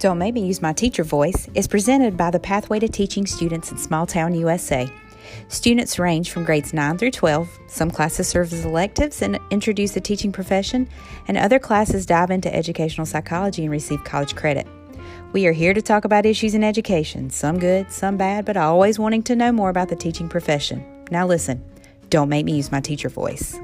Don't Make Me Use My Teacher Voice is presented by the Pathway to Teaching students in Small Town USA. Students range from grades 9 through 12. Some classes serve as electives and introduce the teaching profession, and other classes dive into educational psychology and receive college credit. We are here to talk about issues in education, some good, some bad, but always wanting to know more about the teaching profession. Now, listen, don't make me use my teacher voice.